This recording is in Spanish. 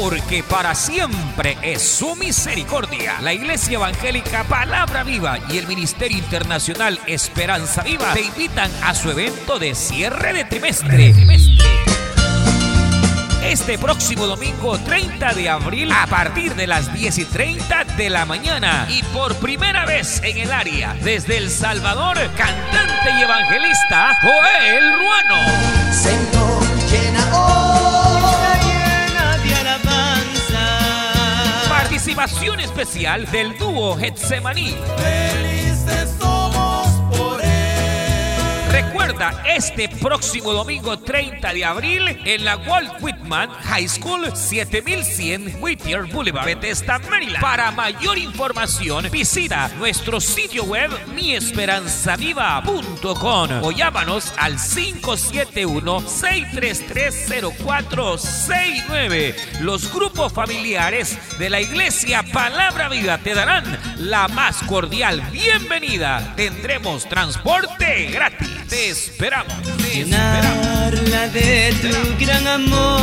porque para siempre es su misericordia. La Iglesia Evangélica Palabra Viva y el Ministerio Internacional Esperanza Viva te invitan a su evento de cierre de trimestre. Este próximo domingo 30 de abril a partir de las 10 y 30 de la mañana y por primera vez en el área desde El Salvador, cantante y evangelista Joel Ruano. Señor, Participación especial del dúo Getsemaní. Este próximo domingo 30 de abril en la Walt Whitman High School 7100 Whittier Boulevard, Bethesda, Maryland. Para mayor información, visita nuestro sitio web miesperanzaviva.com o llámanos al 571-633-0469. Los grupos familiares de la Iglesia Palabra Viva te darán la más cordial bienvenida. Tendremos transporte gratis. Te esperamos. Te esperamos. Llenarla de tu gran amor.